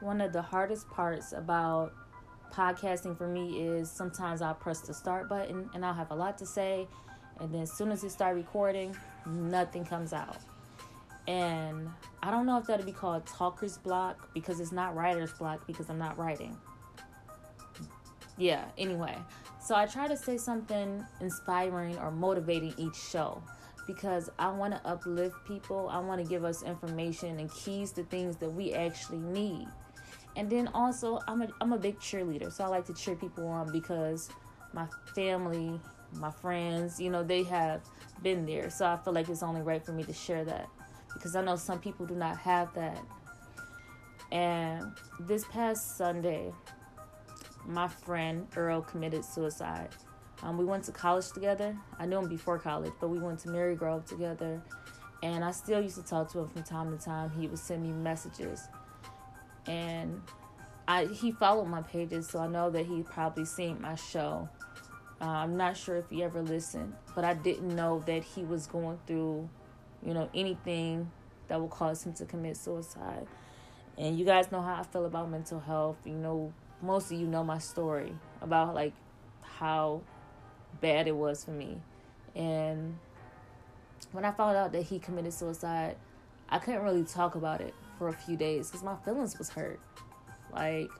one of the hardest parts about podcasting for me is sometimes I'll press the start button and I'll have a lot to say, and then as soon as it start recording, nothing comes out. And I don't know if that'll be called talker's block because it's not writer's block because I'm not writing. Yeah, anyway. So I try to say something inspiring or motivating each show because I want to uplift people. I want to give us information and keys to things that we actually need. And then also, I'm a, I'm a big cheerleader, so I like to cheer people on because my family, my friends, you know, they have been there. So I feel like it's only right for me to share that because I know some people do not have that. And this past Sunday, my friend Earl committed suicide. Um, we went to college together. I knew him before college, but we went to Marygrove together. And I still used to talk to him from time to time. He would send me messages. And I he followed my pages, so I know that he probably seen my show. Uh, I'm not sure if he ever listened, but I didn't know that he was going through, you know, anything that would cause him to commit suicide. And you guys know how I feel about mental health. You know, most of you know my story about like how bad it was for me. And when I found out that he committed suicide, I couldn't really talk about it for a few days because my feelings was hurt. Like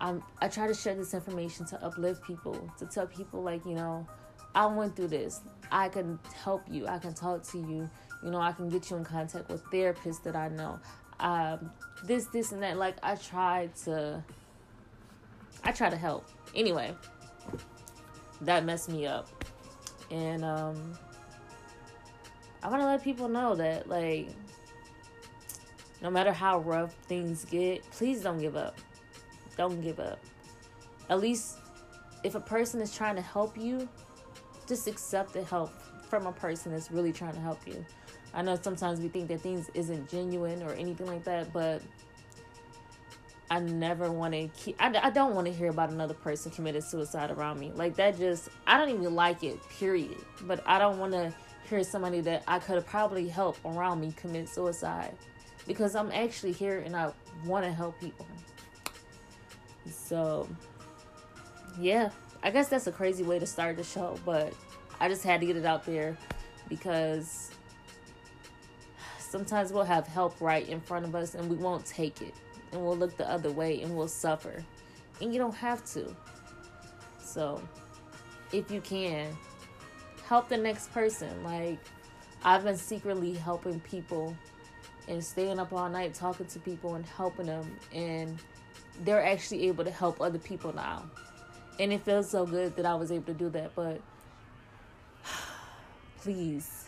I'm I try to share this information to uplift people, to tell people like, you know, I went through this. I can help you. I can talk to you. You know, I can get you in contact with therapists that I know. Um, this, this, and that. Like I try to, I try to help. Anyway, that messed me up. And um I want to let people know that like no matter how rough things get, please don't give up. Don't give up. At least if a person is trying to help you, just accept the help from a person that's really trying to help you. I know sometimes we think that things isn't genuine or anything like that, but I never want to keep. I, I don't want to hear about another person committed suicide around me. Like that just I don't even like it. Period. But I don't want to hear somebody that I could have probably helped around me commit suicide because I'm actually here and I want to help people. So yeah, I guess that's a crazy way to start the show, but I just had to get it out there because sometimes we'll have help right in front of us and we won't take it and we'll look the other way and we'll suffer. And you don't have to. So, if you can, help the next person. Like, I've been secretly helping people and staying up all night talking to people and helping them. And they're actually able to help other people now. And it feels so good that I was able to do that. But please,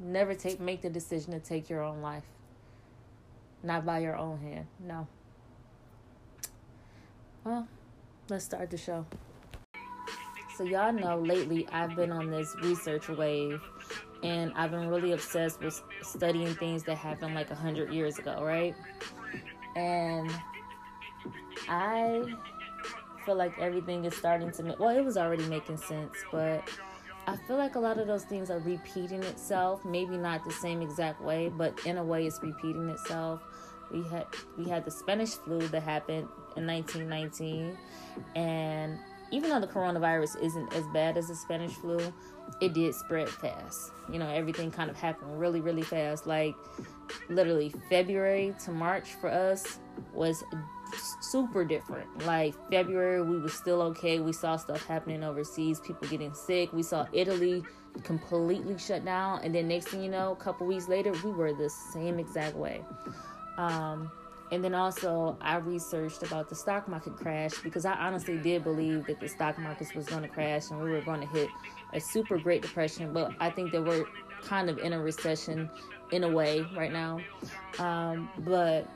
never take make the decision to take your own life. Not by your own hand. No. Well, let's start the show. So, y'all know lately I've been on this research wave and I've been really obsessed with studying things that happened like a hundred years ago, right? And I feel like everything is starting to make well, it was already making sense, but I feel like a lot of those things are repeating itself. Maybe not the same exact way, but in a way, it's repeating itself. We had we had the Spanish flu that happened in 1919, and even though the coronavirus isn't as bad as the Spanish flu, it did spread fast. You know, everything kind of happened really, really fast. Like literally February to March for us was super different. Like February, we were still okay. We saw stuff happening overseas, people getting sick. We saw Italy completely shut down, and then next thing you know, a couple weeks later, we were the same exact way. Um, and then also, I researched about the stock market crash because I honestly did believe that the stock markets was going to crash and we were going to hit a super great depression. But I think that we're kind of in a recession in a way right now. Um, but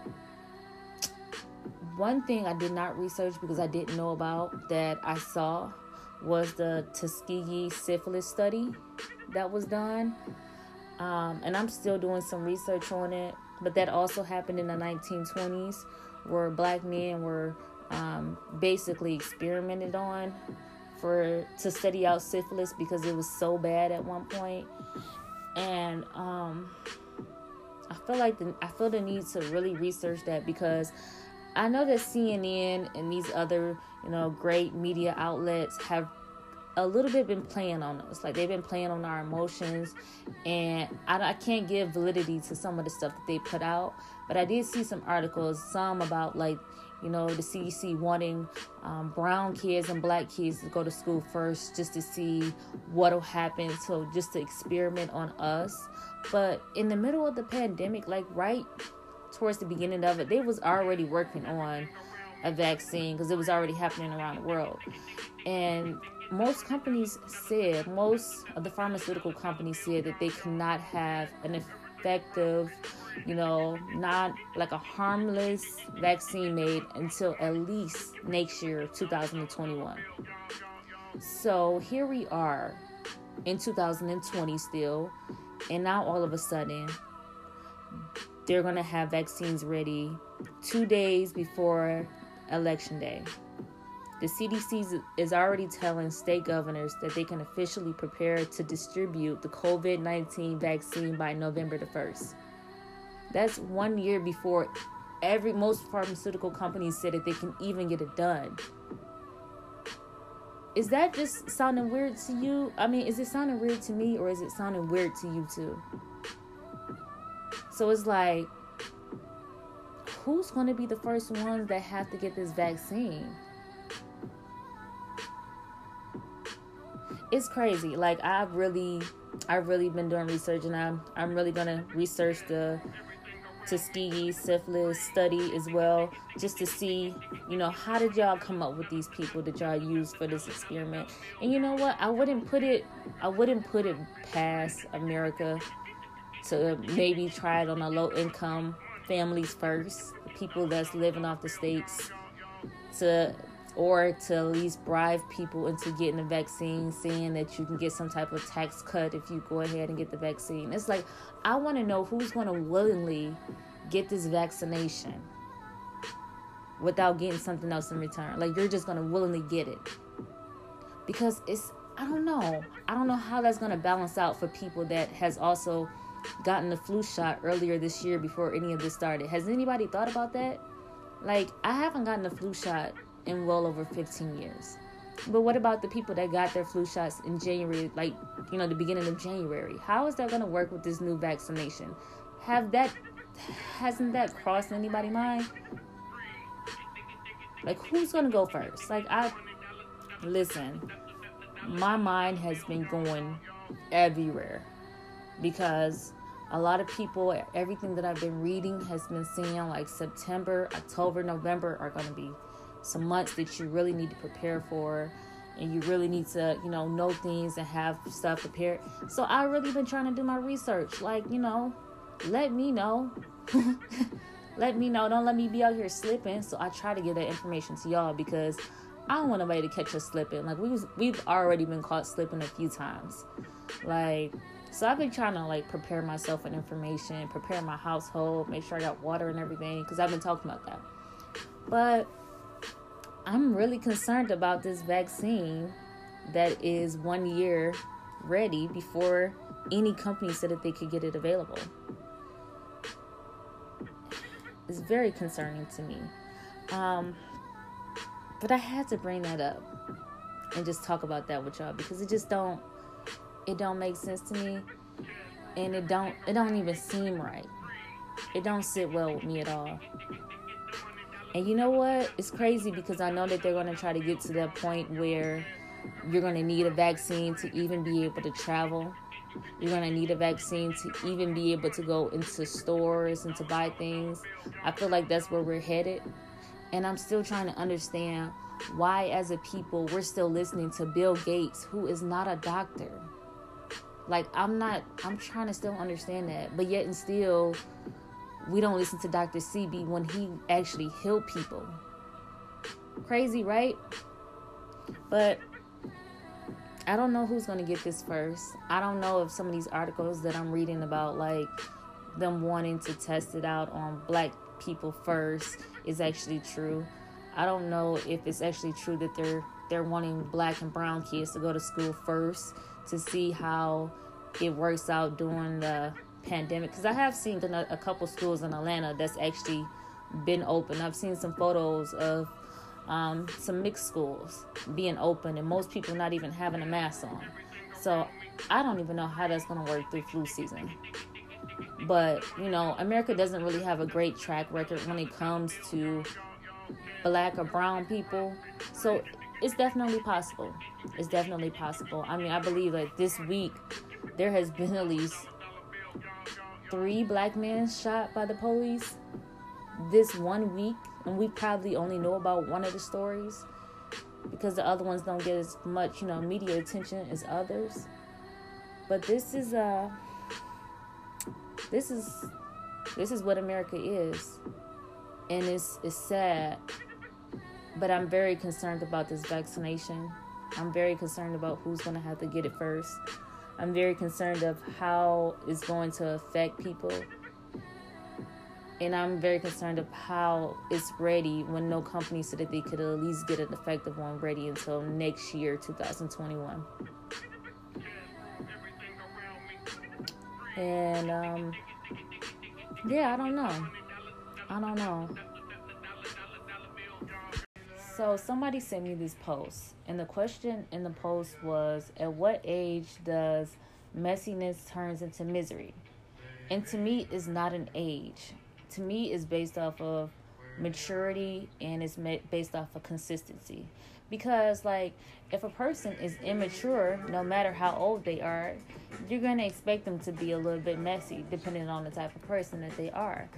one thing I did not research because I didn't know about that I saw was the Tuskegee syphilis study that was done. Um, and I'm still doing some research on it, but that also happened in the 1920s where black men were um, basically experimented on for to study out syphilis because it was so bad at one point. and um, I feel like the, I feel the need to really research that because I know that CNN and these other, you know, great media outlets have a little bit been playing on us. Like they've been playing on our emotions, and I, I can't give validity to some of the stuff that they put out. But I did see some articles, some about like you know, the CDC wanting um, brown kids and black kids to go to school first just to see what'll happen. So, just to experiment on us. But in the middle of the pandemic, like right towards the beginning of it, they was already working on a vaccine because it was already happening around the world. And most companies said, most of the pharmaceutical companies said that they could not have an effective you know, not like a harmless vaccine made until at least next year, 2021. So here we are in 2020 still, and now all of a sudden, they're going to have vaccines ready two days before election day. The CDC is already telling state governors that they can officially prepare to distribute the COVID 19 vaccine by November the 1st. That's one year before every most pharmaceutical companies said that they can even get it done. Is that just sounding weird to you? I mean, is it sounding weird to me or is it sounding weird to you too? So it's like, who's going to be the first ones that have to get this vaccine? It's crazy. Like I've really, I've really been doing research, and I'm, I'm really gonna research the Tuskegee syphilis study as well, just to see, you know, how did y'all come up with these people that y'all use for this experiment? And you know what? I wouldn't put it, I wouldn't put it past America to maybe try it on a low income families first, people that's living off the states, to or to at least bribe people into getting the vaccine, saying that you can get some type of tax cut if you go ahead and get the vaccine. It's like, I want to know who's going to willingly get this vaccination without getting something else in return. Like, you're just going to willingly get it. Because it's, I don't know. I don't know how that's going to balance out for people that has also gotten the flu shot earlier this year before any of this started. Has anybody thought about that? Like, I haven't gotten the flu shot in well over 15 years. But what about the people that got their flu shots in January, like, you know, the beginning of January? How is that going to work with this new vaccination? Have that, hasn't that crossed anybody's mind? Like, who's going to go first? Like, I, listen, my mind has been going everywhere because a lot of people, everything that I've been reading has been saying like September, October, November are going to be some months that you really need to prepare for and you really need to you know know things and have stuff prepared. So i really been trying to do my research. Like you know let me know. Let me know. Don't let me be out here slipping. So i try to give that information to y'all because i don't want nobody to catch us slipping. Like we we've already been caught slipping a few times. Like so i've been trying to like prepare myself with information prepare my household make sure i got water and everything because i've been talking about that. But I'm really concerned about this vaccine that is one year ready before any company said that they could get it available. It's very concerning to me. Um, but I had to bring that up and just talk about that with y'all because it just don't it don't make sense to me and it don't it don't even seem right. It don't sit well with me at all. And you know what? It's crazy because I know that they're going to try to get to that point where you're going to need a vaccine to even be able to travel. You're going to need a vaccine to even be able to go into stores and to buy things. I feel like that's where we're headed. And I'm still trying to understand why, as a people, we're still listening to Bill Gates, who is not a doctor. Like, I'm not, I'm trying to still understand that. But yet, and still, we don't listen to Dr. Sebi when he actually healed people. Crazy, right? But I don't know who's going to get this first. I don't know if some of these articles that I'm reading about, like them wanting to test it out on black people first, is actually true. I don't know if it's actually true that they're they're wanting black and brown kids to go to school first to see how it works out during the pandemic because I have seen a, couple schools in Atlanta that's actually been open. I've seen some photos of um, some mixed schools being open and most people not even having a mask on. So I don't even know how that's going to work through flu season. But, you know, America doesn't really have a great track record when it comes to black or brown people. So it's definitely possible. It's definitely possible. I mean, I believe that this week there has been at least three black men shot by the police this one week, and we probably only know about one of the stories because the other ones don't get as much, you know, media attention as others. But this is uh this is this is what America is. And it's it's sad. But I'm very concerned about this vaccination. I'm very concerned about who's to have to get it first. I'm very concerned of how it's going to affect people and I'm very concerned of how it's ready when no company said that they could at least get an effective one ready until next year, 2021. And um, yeah, I don't know. I don't know. So somebody sent me this post, and the question in the post was, "At what age does messiness turns into misery?" And to me, is not an age. To me is based off of maturity and it's based off of consistency. Because like if a person is immature no matter how old they are you're to expect them to be a little bit messy depending on the type of person that they are.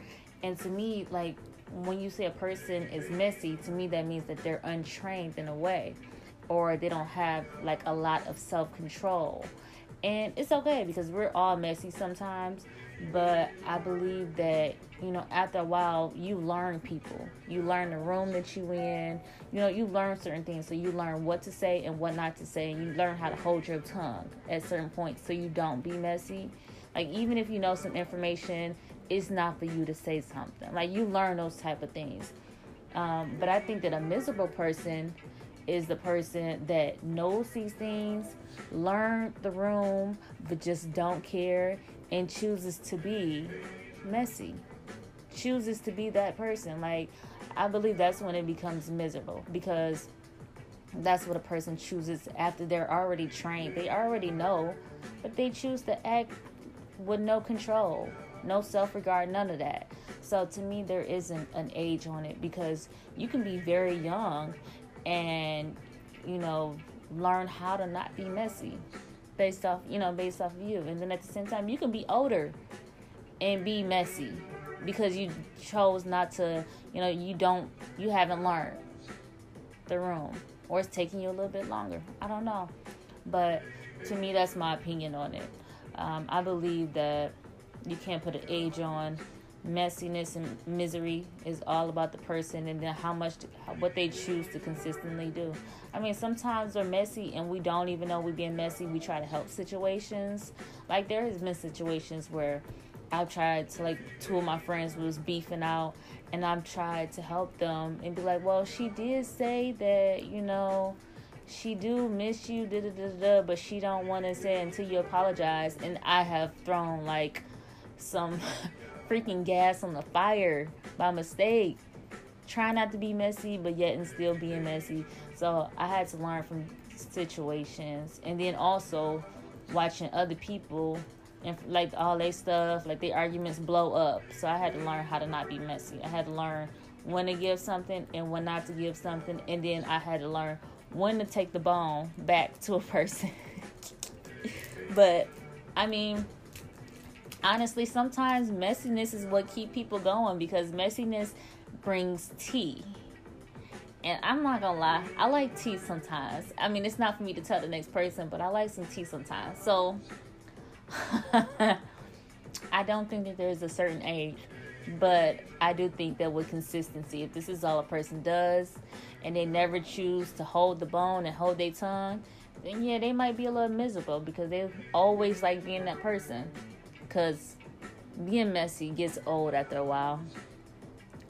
And to me like when you say a person is messy to me that means that they're untrained in a way or they don't have like a lot of self-control. And it's okay because we're all messy sometimes but I believe that you know after a while you learn people. You learn the room that you in. You know you learn certain things. So you learn what to say and what not to say and you learn how to hold your tongue at certain points so you don't be messy. Like even if you know some information it's not for you to say something. Like you learn those type of things. Um, but i think that a miserable person is the person that knows these things learn the room but just don't care and chooses to be messy. Chooses to be that person. Like i believe that's when it becomes miserable because that's what a person chooses after they're already trained. They already know but they choose to act with no control no self-regard none of that. So to me there isn't an age on it because you can be very young and you know learn how to not be messy based off you know based off of you. And then at the same time you can be older and be messy because you chose not to you know you don't you haven't learned the room or it's taking you a little bit longer. I don't know. But to me that's my opinion on it. Um, i believe that you can't put an age on. Messiness and misery is all about the person and then how much what they choose to consistently do. I mean sometimes we're messy and we don't even know we're being messy. We try to help situations. Like there has been situations where i've tried to like two of my friends was beefing out and i've tried to help them and be like well she did say that you know she do miss you da da da da but she don't want to say until you apologize. And i have thrown like some freaking gas on the fire by mistake. Try not to be messy, but yet and still being messy. So I had to learn from situations, and then also watching other people and like all their stuff, like their arguments blow up. So I had to learn how to not be messy. I had to learn when to give something and when not to give something, and then I had to learn when to take the bone back to a person. but I mean, honestly, sometimes messiness is what keep people going because messiness brings tea. And I'm not gonna lie, I like tea sometimes. I mean, it's not for me to tell the next person, but I like some tea sometimes. So I don't think that there's a certain age, but I do think that with consistency, if this is all a person does and they never choose to hold the bone and hold their tongue, then yeah, they might be a little miserable because they always like being that person because being messy gets old after a while.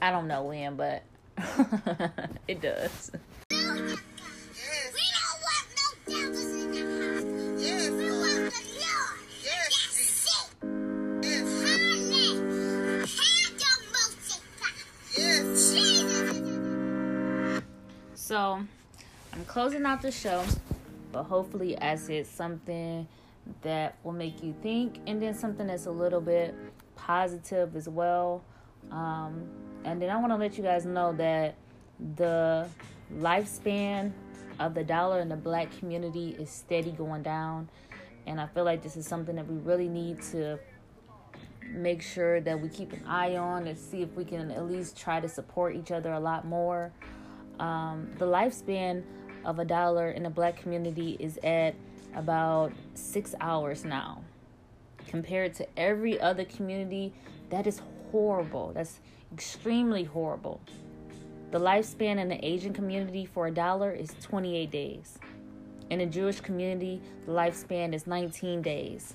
I don't know when, but it does. So I'm closing out the show, but hopefully I said something that will make you think, and then something that's a little bit positive as well. Um, and then I want to let you guys know that the lifespan of the dollar in the black community is steady going down. And I feel like this is something that we really need to make sure that we keep an eye on and see if we can at least try to support each other a lot more. Um, the lifespan of a dollar in the black community is at about six hours now. Compared to every other community, that is horrible. That's extremely horrible. The lifespan in the Asian community for a dollar is 28 days. In the Jewish community, the lifespan is 19 days.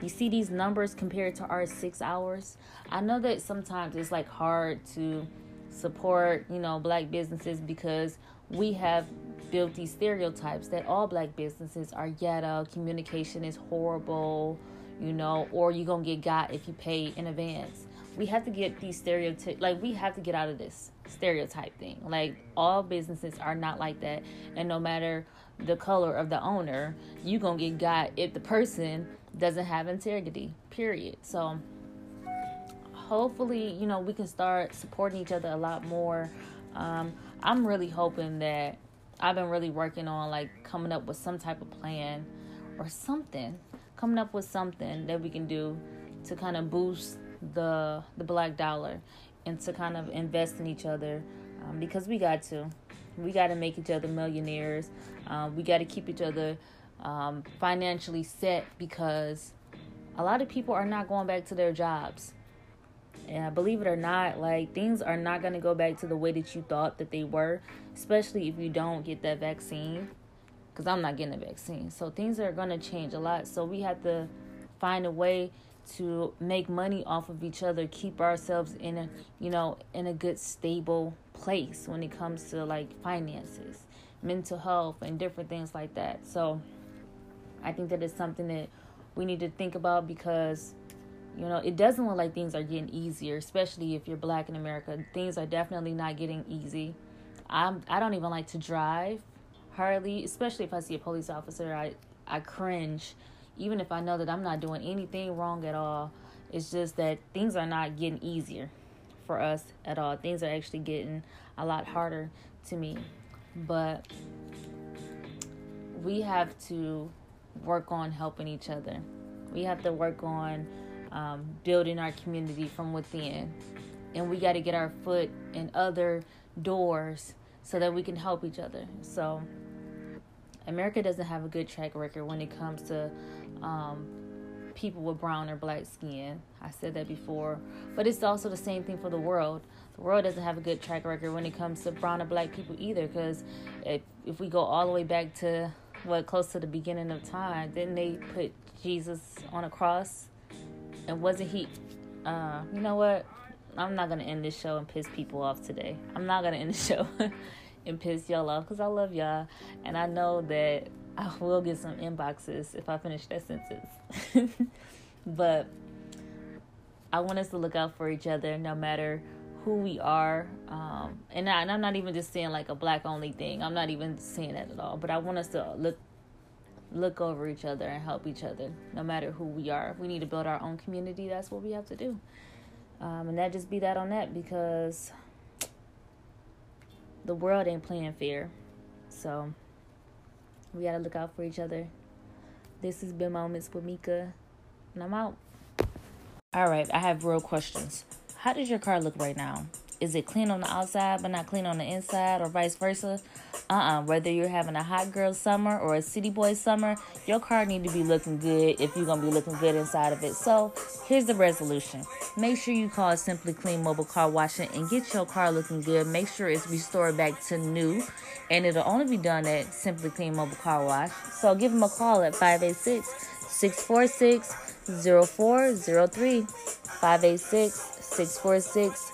You see these numbers compared to our six hours? I know that sometimes it's like hard to support, you know, black businesses because we have built these stereotypes that all black businesses are ghetto, communication is horrible, you know, or you're gonna get got if you pay in advance. We have to get these stereotypes, like, we have to get out of this stereotype thing. Like, all businesses are not like that, and no matter the color of the owner, you're gonna get got if the person doesn't have integrity, period. So, hopefully, you know, we can start supporting each other a lot more. Um, I'm really hoping that I've been really working on like coming up with some type of plan or something, coming up with something that we can do to kind of boost the the black dollar and to kind of invest in each other um, because we got to. We got to make each other millionaires. Uh, we got to keep each other um, financially set because a lot of people are not going back to their jobs. And believe it or not, like things are not going to go back to the way that you thought that they were, especially if you don't get that vaccine. Because I'm not getting a vaccine. So things are going to change a lot. So we have to find a way to make money off of each other, keep ourselves in a, you know, in a good stable place when it comes to like finances, mental health and different things like that. So I think that is something that we need to think about because you know, it doesn't look like things are getting easier, especially if you're black in America. Things are definitely not getting easy. I'm I don't even like to drive hardly, especially if I see a police officer. I I cringe, even if I know that I'm not doing anything wrong at all. It's just that things are not getting easier for us at all. Things are actually getting a lot harder to me. But we have to work on helping each other. We have to work on um, building our community from within. And we got to get our foot in other doors so that we can help each other. So, America doesn't have a good track record when it comes to um, people with brown or black skin. I said that before. But it's also the same thing for the world. The world doesn't have a good track record when it comes to brown or black people either. Because if, if we go all the way back to what close to the beginning of time, didn't they put Jesus on a cross and wasn't he? Uh, you know what? I'm not gonna end this show and piss people off today. I'm not gonna end the show and piss y'all off because I love y'all, and I know that I will get some inboxes if I finish that sentence. but I want us to look out for each other, no matter who we are. Um, and, I, and I'm not even just saying like a black only thing. I'm not even saying that at all. But I want us to look look over each other and help each other, no matter who we are. If we need to build our own community, that's what we have to do. Um, and that just be that on that because the world ain't playing fair. So we got to look out for each other. This has been Moments with Mika, and I'm out. All right, I have real questions. How does your car look right now? Is it clean on the outside but not clean on the inside, or vice versa? Uh uh Whether you're having a hot girl summer or a city boy summer, your car need to be looking good if you're gonna be looking good inside of it. So here's the resolution: make sure you call Simply Clean Mobile Car Washing and get your car looking good. Make sure it's restored back to new, and it'll only be done at Simply Clean Mobile Car Wash. So give them a call at 586 646 0403 586 646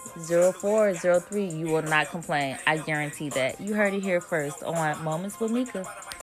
0403. You will not complain. I guarantee that. You heard it here first on Moments with Mika.